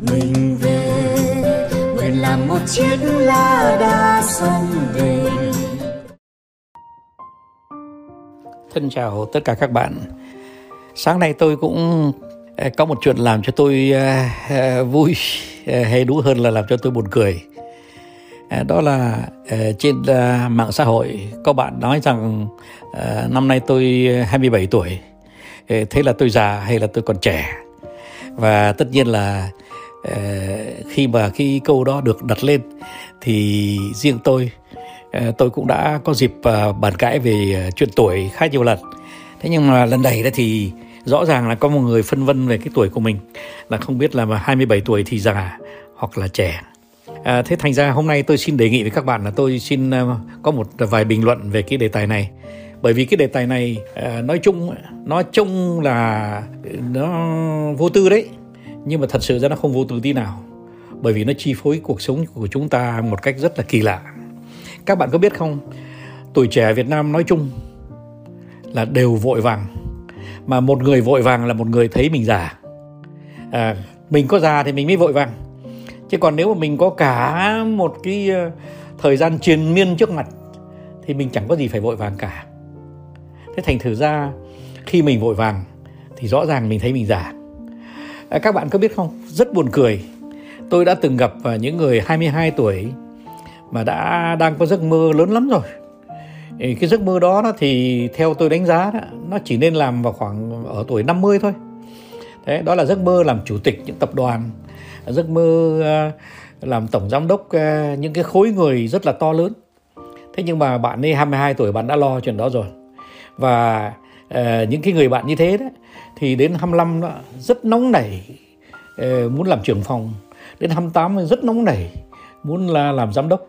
mình về. Nguyện làm một chiếc lá đa sông về. Thân chào tất cả các bạn. Sáng nay tôi cũng à, có một chuyện làm cho tôi à, à, vui hay đúng hơn là làm cho tôi buồn cười. Đó là trên mạng xã hội có bạn nói rằng năm nay tôi 27 tuổi. Thế là tôi già hay là tôi còn trẻ? Và tất nhiên là Ờ, khi mà cái câu đó được đặt lên thì riêng tôi ờ, tôi cũng đã có dịp ờ, bàn cãi về chuyện tuổi khá nhiều lần. Thế nhưng mà lần này đó thì rõ ràng là có một người phân vân về cái tuổi của mình là không biết là mà 27 tuổi thì già hoặc là trẻ. À, thế thành ra hôm nay tôi xin đề nghị với các bạn là tôi xin uh, có một vài bình luận về cái đề tài này. Bởi vì cái đề tài này uh, nói chung nó chung là nó vô tư đấy nhưng mà thật sự ra nó không vô tư tí nào. Bởi vì nó chi phối cuộc sống của chúng ta một cách rất là kỳ lạ. Các bạn có biết không? Tuổi trẻ Việt Nam nói chung là đều vội vàng. Mà một người vội vàng là một người thấy mình già. À, mình có già thì mình mới vội vàng. Chứ còn nếu mà mình có cả một cái ờ, thời gian triền miên trước mặt thì mình chẳng có gì phải vội vàng cả. Thế thành thử ra khi mình vội vàng thì rõ ràng mình thấy mình già à, các bạn có biết không? Rất buồn cười. Tôi đã từng gặp à, những người 22 tuổi mà đã đang có giấc mơ lớn lắm rồi. Cái giấc mơ đó thì theo tôi đánh giá đó, nó chỉ nên làm vào khoảng à, ở tuổi 50 thôi. Đấy, đó là giấc mơ làm chủ tịch những tập đoàn giấc mơ à, làm tổng giám đốc những cái khối người rất là to lớn. Thế nhưng mà bạn ấy 22 tuổi bạn đã lo chuyện đó rồi. Và uh, những cái người bạn như thế đó thì đến 25 đó rất nóng nảy uh, muốn làm trưởng phòng đến 28 rất nóng nảy muốn là làm giám đốc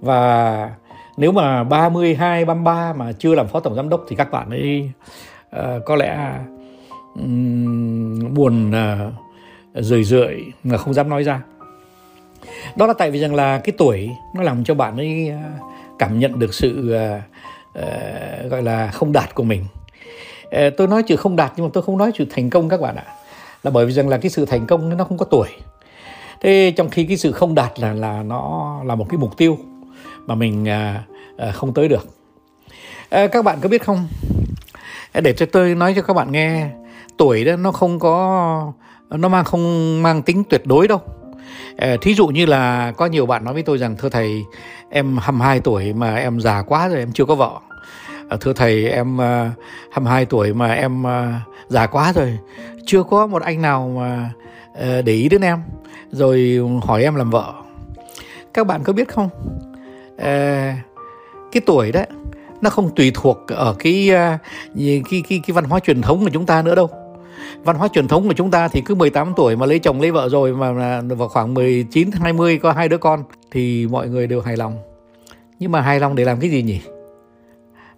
và nếu mà 32, 33 mà chưa làm phó tổng giám đốc thì các bạn ấy uh, có lẽ um, buồn uh, rười rượi mà không dám nói ra. Đó là tại vì rằng là cái tuổi nó làm cho bạn ấy cảm nhận được sự uh, uh, gọi là không đạt của mình. Ờ, tôi nói chữ không đạt nhưng mà tôi không nói chữ thành công các bạn ạ. Là bởi vì rằng là cái sự thành công nó không có tuổi. Thế trong khi cái sự không đạt là là nó là một cái mục tiêu mà mình à, à, không tới được à, các bạn có biết không ờ, để cho tôi nói cho các bạn nghe tuổi đó nó không có nó mang không mang tính tuyệt đối đâu à, thí dụ như là có nhiều bạn nói với tôi rằng thưa thầy em 22 tuổi mà em già quá rồi em chưa có vợ À, thưa thầy, em à, 22 tuổi mà em à, già quá rồi. Chưa có một anh nào mà ờ, để ý đến em. Rồi hỏi em làm vợ. Các bạn có biết không? Ờ, cái tuổi đấy nó không tùy thuộc ở cái cái cái cái văn hóa truyền thống của chúng ta nữa đâu. Văn hóa truyền thống của chúng ta thì cứ 18 tuổi mà lấy chồng lấy vợ rồi mà vào khoảng 19 20 có hai đứa con thì mọi người đều hài lòng. Nhưng mà hài lòng để làm cái gì nhỉ?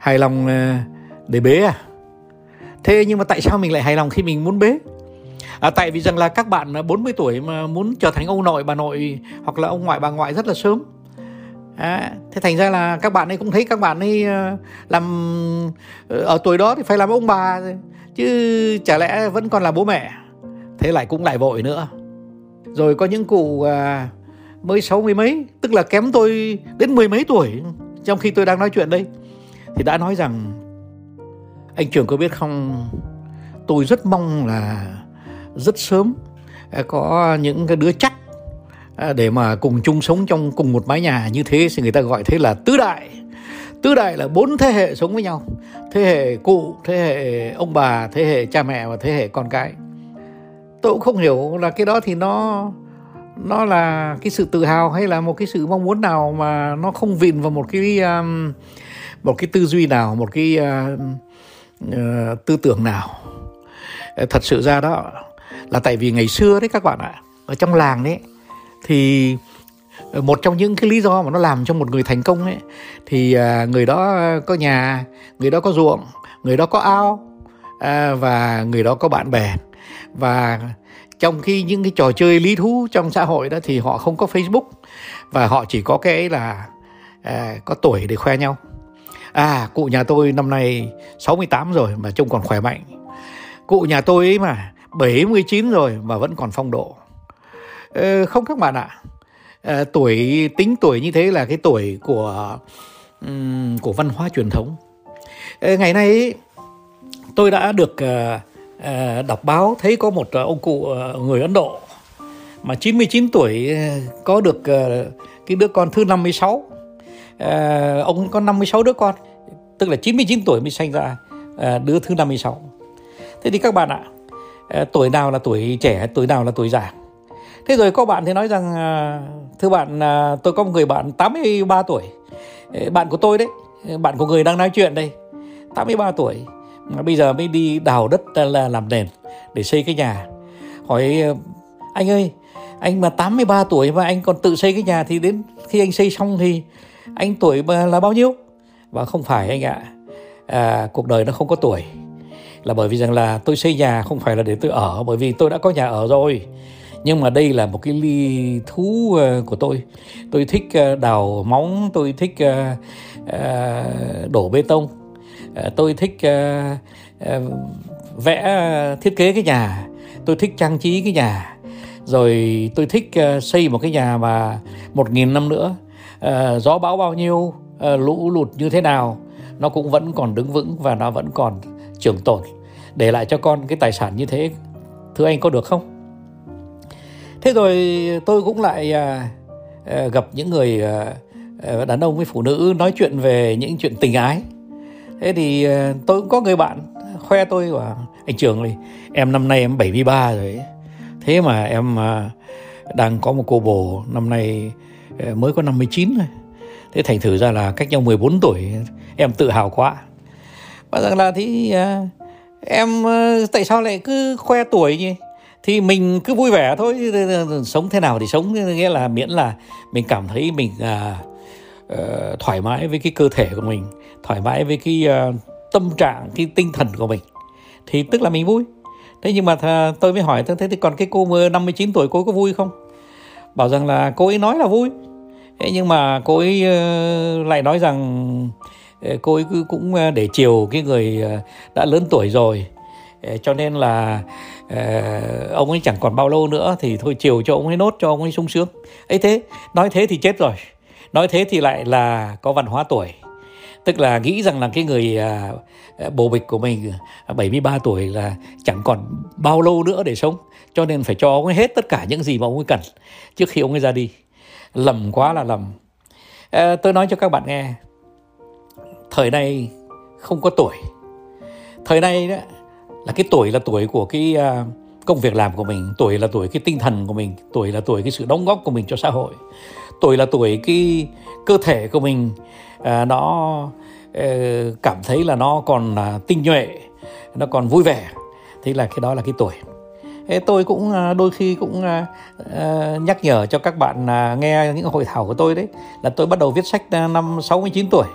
Hài lòng ờ, để bế à? Thế nhưng mà tại sao mình lại hài lòng khi mình muốn bế? À, tại vì rằng là các bạn 40 tuổi mà muốn trở thành ông nội bà nội hoặc là ông ngoại bà ngoại rất là sớm À, thế thành ra là các bạn ấy cũng thấy các bạn ấy ờ, làm ờ, ở tuổi đó thì phải làm ông bà chứ chả lẽ vẫn còn là bố mẹ thế lại cũng lại vội nữa rồi có những cụ à, mới sáu mươi mấy tức là kém tôi đến mười mấy tuổi trong khi tôi đang nói chuyện đây thì đã nói rằng anh trường có biết không tôi rất mong là rất sớm à, có những cái đứa chắc à, để mà cùng chung sống trong cùng một mái nhà như thế. Thì người ta gọi thế là tứ đại. Tứ đại là bốn thế hệ sống với nhau. Thế hệ cụ thế hệ ông bà thế hệ cha mẹ và thế hệ con cái. Tôi cũng không hiểu là cái đó thì nó nó là cái sự tự hào hay là một cái sự mong muốn nào mà nó không vịn vào một cái um, một cái tư duy nào một cái uh, uh, tư tưởng nào. Ờ, thật sự ra đó là tại vì ngày xưa đấy các bạn ạ ở trong làng đấy thì một trong những cái lý do mà nó làm cho một người thành công ấy thì à, người đó có nhà người đó có ruộng người đó có ao à, và người đó có bạn bè. Và trong khi những cái trò chơi lý thú trong xã hội đó thì họ không có Facebook và họ chỉ có cái là có tuổi để khoe nhau à cụ nhà tôi năm nay 68 rồi mà trông còn khỏe mạnh. Cụ nhà tôi ấy mà 79 rồi mà vẫn còn phong độ. Ờ, không các bạn ạ. À, tuổi tính tuổi như thế là cái tuổi của um, của văn hóa truyền thống. Ờ, ngày nay tôi đã được uh, uh, đọc báo thấy có một uh, ông cụ uh, người Ấn Độ mà 99 tuổi có được uh, cái đứa con thứ 56 uh, ông có 56 đứa con tức là 99 tuổi mới sinh ra uh, đứa thứ 56 thế thì các bạn ạ uh, tuổi nào là tuổi trẻ tuổi nào là tuổi già? Thế rồi có bạn thì nói rằng uh, thưa bạn uh, tôi có một người bạn 83 tuổi. Uh, bạn của tôi đấy bạn của người đang nói chuyện đây 83 tuổi mà bây giờ mới đi đào đất là làm nền để xây cái nhà. Hỏi anh ơi anh mà 83 tuổi mà anh còn tự xây cái nhà thì đến khi anh xây xong thì anh tuổi là bao nhiêu? Và không phải anh ạ. À, cuộc đời nó không có tuổi. Là bởi vì rằng là tôi xây nhà không phải là để tôi ở bởi vì tôi đã có nhà ở rồi. Nhưng mà đây là một cái ly thú à, của tôi. Tôi thích à, đào móng tôi thích à, đổ bê tông. Tôi thích vẽ thiết kế cái nhà. Tôi thích trang trí cái nhà. Rồi tôi thích xây một cái nhà mà một nghìn năm nữa. Ờ, gió bão bao nhiêu ờ, lũ lụt như thế nào, nó cũng vẫn còn đứng vững và nó vẫn còn trường tồn. Để lại cho con cái tài sản như thế, thưa anh có được không? Thế rồi tôi cũng lại à, ờ, gặp những người đàn ông với phụ nữ nói chuyện về những chuyện tình ái. Thế thì tôi cũng có người bạn khoe tôi và anh trường này em năm nay em 73 rồi thế mà em à, đang có một cô bồ năm nay Ờ, mới có 59 thôi. Thế thành thử ra là cách nhau 14 tuổi em tự hào quá. Và rằng là thì à, em ờ, tại sao lại cứ khoe tuổi nhỉ? Thì mình cứ vui vẻ thôi sống thế nào thì sống. Nghĩa là miễn là mình cảm thấy mình à, thoải mái với cái cơ thể của mình thoải mái với cái à, tâm trạng cái tinh thần của mình thì tức là mình vui. Thế nhưng mà th- tôi mới hỏi thế thì còn cái cô 59 tuổi cô có vui không? Bảo rằng là cô ấy nói là vui thế nhưng mà cô ấy ờ, lại nói rằng ờ, cô ấy cũng ờ, để chiều cái người đã lớn tuổi rồi. Cho nên là ông ấy chẳng còn bao lâu nữa thì thôi chiều cho ông ấy nốt, cho ông ấy sung sướng. Ấy thế, nói thế thì chết rồi. Nói thế thì lại là có văn hóa tuổi. Tức là nghĩ rằng là cái người à, à, bồ bịch của mình à, 73 tuổi là chẳng còn bao lâu nữa để sống. Cho nên phải cho ông ấy hết tất cả những gì mà ông ấy cần trước khi ông ấy ra đi lầm quá là lầm. À, tôi nói cho các bạn nghe. Thời nay không có tuổi. Thời nay đó là cái tuổi là tuổi của cái uh, công việc làm của mình tuổi là tuổi cái tinh thần của mình tuổi là tuổi cái sự đóng góp của mình cho xã hội tuổi là tuổi cái cơ thể của mình uh, nó uh, cảm thấy là nó còn uh, tinh nhuệ nó còn vui vẻ. Thì là cái đó là cái tuổi. Thế tôi cũng à, đôi khi cũng uh, nhắc nhở cho các bạn uh, nghe những hội thảo của tôi đấy là tôi bắt đầu viết sách năm 69 tuổi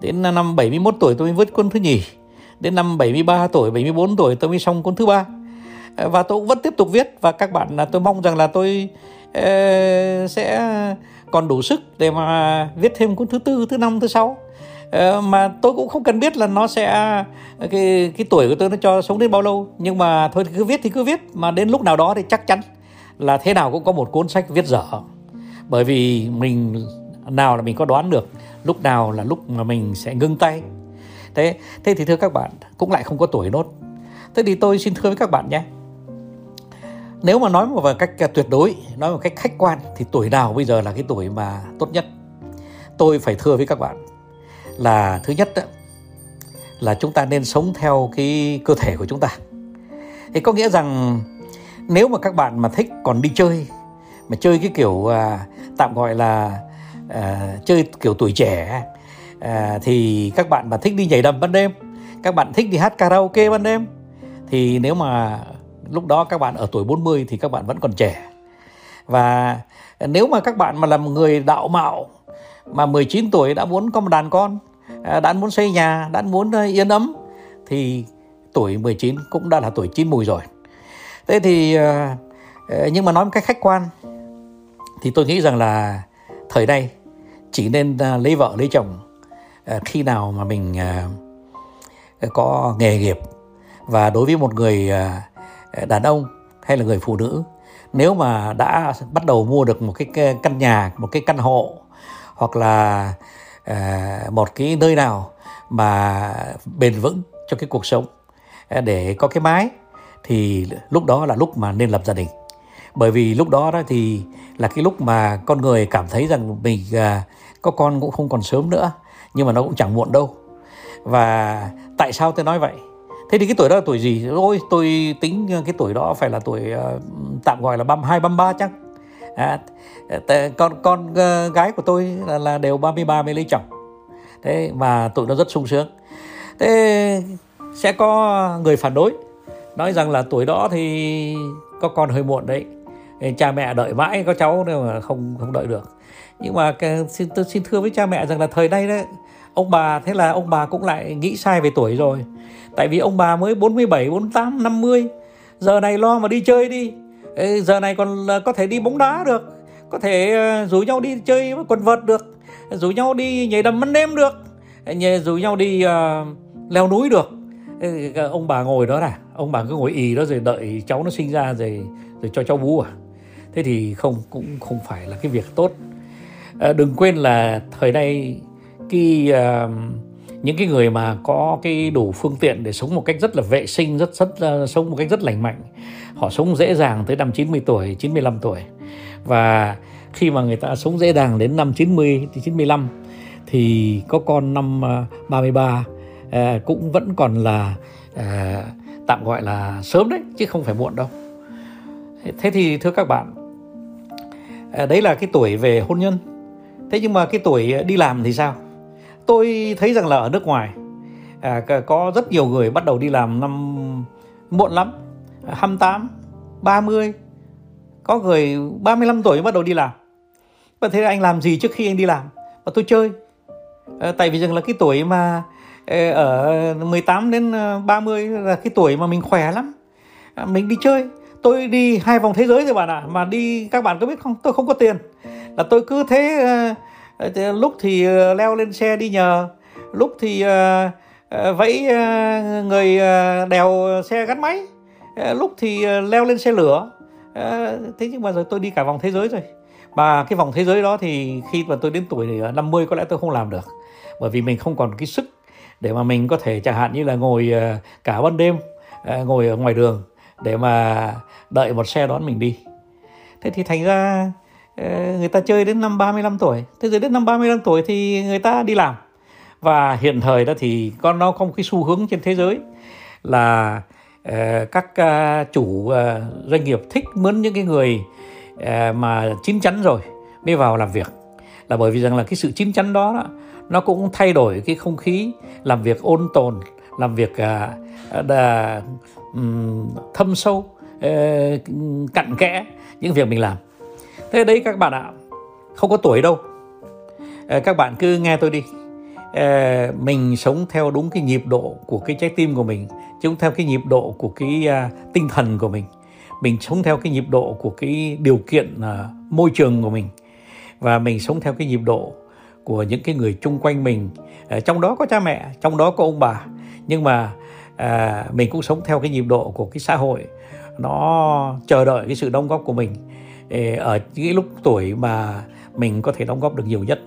đến năm 71 tuổi tôi mới viết cuốn thứ nhì đến năm 73 tuổi 74 tuổi tôi mới xong cuốn thứ ba. Ờ, và tôi cũng vẫn tiếp tục viết và các bạn là tôi mong rằng là tôi uh, sẽ còn đủ sức để mà viết thêm cuốn thứ tư thứ năm thứ sáu. uh, Ờ, mà tôi cũng không cần biết là nó sẽ ờ, cái cái tuổi của tôi nó cho sống đến bao lâu. Nhưng mà thôi cứ viết thì cứ viết. Mà đến lúc nào đó thì chắc chắn là thế nào cũng có một cuốn sách viết dở. Bởi vì mình, nào là mình có đoán được, lúc nào là lúc mà mình sẽ ngưng tay. Thế thế thì thưa các bạn, cũng lại không có tuổi nốt. Thế thì tôi xin thưa với các bạn nhé. Nếu mà nói một cách à, tuyệt đối, nói một cách khách quan thì tuổi nào bây giờ là cái tuổi mà tốt nhất? Tôi phải thưa với các bạn là thứ nhất đó, là chúng ta nên sống theo cái cơ thể của chúng ta. Thì có nghĩa rằng nếu mà các bạn mà thích còn đi chơi mà chơi cái kiểu à, tạm gọi là à, chơi kiểu tuổi trẻ à, thì các bạn mà thích đi nhảy đầm ban đêm các bạn thích đi hát karaoke ban đêm thì nếu mà lúc đó các bạn ở tuổi 40 thì các bạn vẫn còn trẻ. Và nếu mà các bạn mà là một người đạo mạo mà 19 tuổi đã muốn có một đàn con à, đã muốn xây nhà, đã muốn à, yên ấm, thì tuổi 19 cũng đã là tuổi chín mùi rồi. Thế thì à, nhưng mà nói một cách khách quan, thì tôi nghĩ rằng là thời nay chỉ nên lấy vợ lấy chồng khi nào mà mình có nghề nghiệp. Và đối với một người đàn ông hay là người phụ nữ, nếu mà đã bắt đầu mua được một cái căn nhà, một cái căn hộ hoặc là uh, một cái nơi nào mà bền vững cho cái cuộc sống ờ, để có cái mái thì lúc đó là lúc mà nên lập gia đình. Bởi vì lúc đó đó thì là cái lúc mà con người cảm thấy rằng mình à, có con cũng không còn sớm nữa nhưng mà nó cũng chẳng muộn đâu. Và tại sao tôi nói vậy? Thế thì cái tuổi đó là tuổi gì? Ôi tôi tính cái tuổi đó phải là tuổi uh, tạm gọi là 32 33 chắc à, con con ờ, gái của tôi là, là đều 33 mới lấy chồng. Thế mà tụi nó rất sung sướng. Thế sẽ có người phản đối nói rằng là tuổi đó thì có con hơi muộn đấy cha mẹ đợi mãi có cháu nhưng mà không không đợi được. Nhưng mà xin tôi xin thưa với cha mẹ rằng là thời nay đấy ông bà thế là ông bà cũng lại nghĩ sai về tuổi rồi. Tại vì ông bà mới 47 48 50 giờ này lo mà đi chơi đi giờ này còn có thể đi bóng đá được có thể ờ, rủ nhau đi chơi quần vợt được rủ nhau đi nhảy đầm mân đêm được rủ nhau đi uh, leo núi được. Ờ, ông bà ngồi đó là ông bà cứ ngồi ì đó rồi đợi cháu nó sinh ra rồi rồi cho cháu bú à. Thế thì không cũng không phải là cái việc tốt. À, đừng quên là thời nay cái uh, những cái người mà có cái đủ phương tiện để sống một cách rất là vệ sinh rất rất uh, sống một cách rất lành mạnh họ sống dễ dàng tới năm 90 tuổi 95 tuổi. Và khi mà người ta sống dễ dàng đến năm 90 thì 95 thì có con năm uh, 33 uh, cũng vẫn còn là uh, tạm gọi là sớm đấy chứ không phải muộn đâu. Thế thì thưa các bạn ờ, đấy là cái tuổi về hôn nhân. Thế nhưng mà cái tuổi đi làm thì sao? Tôi thấy rằng là ở nước ngoài à, có rất nhiều người bắt đầu đi làm năm muộn lắm 28 30 có người 35 tuổi mới bắt đầu đi làm. Và thế anh làm gì trước khi anh đi làm? Và tôi chơi. À, tại vì rằng là cái tuổi mà ờ, ở 18 đến ờ, 30 là cái tuổi mà mình khỏe lắm. À, mình đi chơi. Tôi đi hai vòng thế giới rồi bạn ạ. À. mà đi các bạn có biết không? Tôi không có tiền. Là tôi cứ thế uh, Ờ, lúc thì ờ, leo lên xe đi nhờ. Lúc thì ờ, vẫy người đèo xe gắn máy. Lúc thì leo lên xe lửa. Thế nhưng mà rồi tôi đi cả vòng thế giới rồi. Và cái vòng thế giới đó thì khi mà tôi đến tuổi 50 có lẽ tôi không làm được. Bởi vì mình không còn cái sức để mà mình có thể chẳng hạn như là ngồi cả ban đêm ngồi ở ngoài đường để mà đợi một xe đón mình đi. Thế thì thành ra Ờ, người ta chơi đến năm 35 tuổi. Thế rồi đến năm 35 tuổi thì người ta đi làm. Và hiện thời đó thì con nó có một cái xu hướng trên thế giới là uh, các uh, chủ uh, doanh nghiệp thích mướn những cái người uh, mà chín chắn rồi mới vào làm việc. Là bởi vì rằng là cái sự chín chắn đó, đó nó cũng thay đổi cái không khí làm việc ôn tồn làm việc uh, đà, um, thâm sâu uh, cặn kẽ những việc mình làm thế đấy các bạn ạ. Không có tuổi đâu. Ờ, các bạn cứ nghe tôi đi. Ờ, mình sống theo đúng cái nhịp độ của cái trái tim của mình chứ không theo cái nhịp độ của cái à, tinh thần của mình. Mình sống theo cái nhịp độ của cái điều kiện à, môi trường của mình. Và mình sống theo cái nhịp độ của những cái người chung quanh mình. Ờ, trong đó có cha mẹ trong đó có ông bà. Nhưng mà à, mình cũng sống theo cái nhịp độ của cái xã hội. Nó chờ đợi cái sự đóng góp của mình ở những lúc tuổi mà mình có thể đóng góp được nhiều nhất.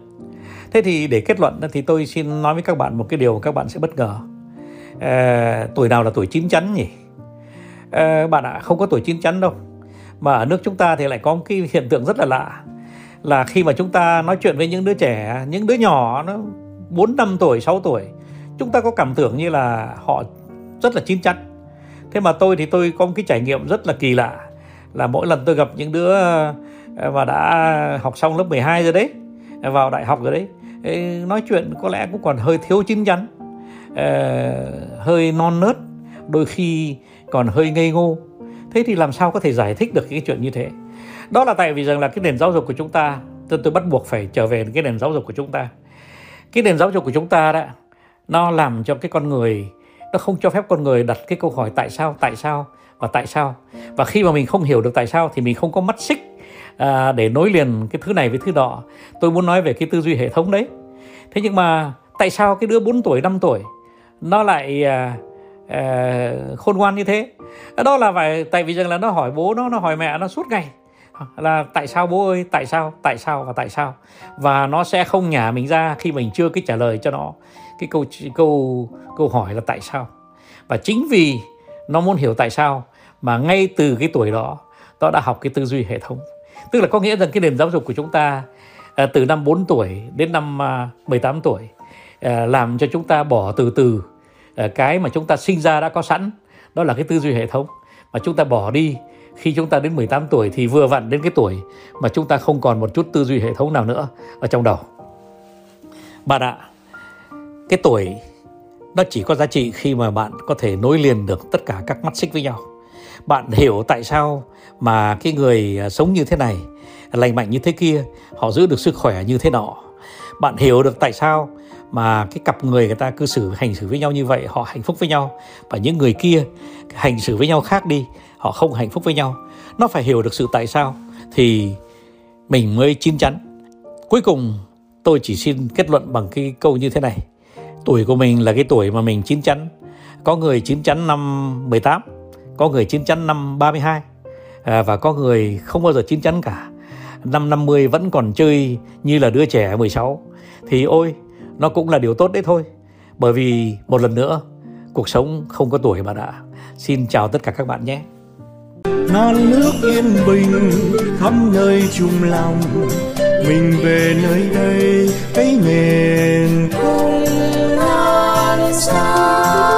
Thế thì để kết luận thì tôi xin nói với các bạn một cái điều các bạn sẽ bất ngờ. À, tuổi nào là tuổi chín chắn nhỉ? À, bạn ạ à, không có tuổi chín chắn đâu. Mà ở nước chúng ta thì lại có một cái hiện tượng rất là lạ. Là khi mà chúng ta nói chuyện với những đứa trẻ những đứa nhỏ nó 4 năm tuổi 6 tuổi chúng ta có cảm tưởng như là họ rất là chín chắn. Thế mà tôi thì tôi có một cái trải nghiệm rất là kỳ lạ là mỗi lần tôi gặp những đứa ờ, mà đã học xong lớp 12 rồi đấy vào đại học rồi đấy nói chuyện có lẽ cũng còn hơi thiếu chín chắn ờ, hơi non nớt đôi khi còn hơi ngây ngô. Thế thì làm sao có thể giải thích được cái chuyện như thế? Đó là tại vì rằng là cái nền giáo dục của chúng ta tôi, tôi bắt buộc phải trở về cái nền giáo dục của chúng ta. Cái nền giáo dục của chúng ta đó nó làm cho cái con người nó không cho phép con người đặt cái câu hỏi tại sao tại sao và tại sao. Và khi mà mình không hiểu được tại sao thì mình không có mắt xích à, để nối liền cái thứ này với thứ đó. Tôi muốn nói về cái tư duy hệ thống đấy. Thế nhưng mà tại sao cái đứa 4 tuổi 5 tuổi nó lại à, à, khôn ngoan như thế? Đó là phải tại vì rằng là nó hỏi bố nó nó hỏi mẹ nó suốt ngày là tại sao bố ơi tại sao tại sao và tại sao? Và nó sẽ không nhả mình ra khi mình chưa cái trả lời cho nó cái câu câu câu hỏi là tại sao? Và chính vì nó muốn hiểu tại sao mà ngay từ cái tuổi đó nó đã học cái tư duy hệ thống. Tức là có nghĩa rằng cái nền giáo dục của chúng ta à, từ năm 4 tuổi đến năm à, 18 tuổi à, làm cho chúng ta bỏ từ từ à, cái mà chúng ta sinh ra đã có sẵn đó là cái tư duy hệ thống. Mà chúng ta bỏ đi khi chúng ta đến 18 tuổi thì vừa vặn đến cái tuổi mà chúng ta không còn một chút tư duy hệ thống nào nữa ở trong đầu. Bạn ạ, cái tuổi nó chỉ có giá trị khi mà bạn có thể nối liền được tất cả các mắt xích với nhau. Bạn hiểu tại sao mà cái người à, sống như thế này, lành mạnh như thế kia, họ giữ được sức khỏe như thế nọ. Bạn hiểu được tại sao mà cái cặp người người ta cư xử hành xử với nhau như vậy họ hạnh phúc với nhau và những người kia hành xử với nhau khác đi họ không hạnh phúc với nhau nó phải hiểu được sự tại sao thì mình mới chín chắn cuối cùng tôi chỉ xin kết luận bằng cái câu như thế này tuổi của mình là cái tuổi mà mình chín chắn. Có người chín chắn năm 18 có người chín chắn năm 32 à, và có người không bao giờ chín chắn cả. Năm 50 vẫn còn chơi như là đứa trẻ 16 thì ôi nó cũng là điều tốt đấy thôi. Bởi vì một lần nữa cuộc sống không có tuổi mà đã. Xin chào tất cả các bạn nhé. Non nước yên bình khắp nơi chung lòng. Mình về nơi đây cái miền không stars.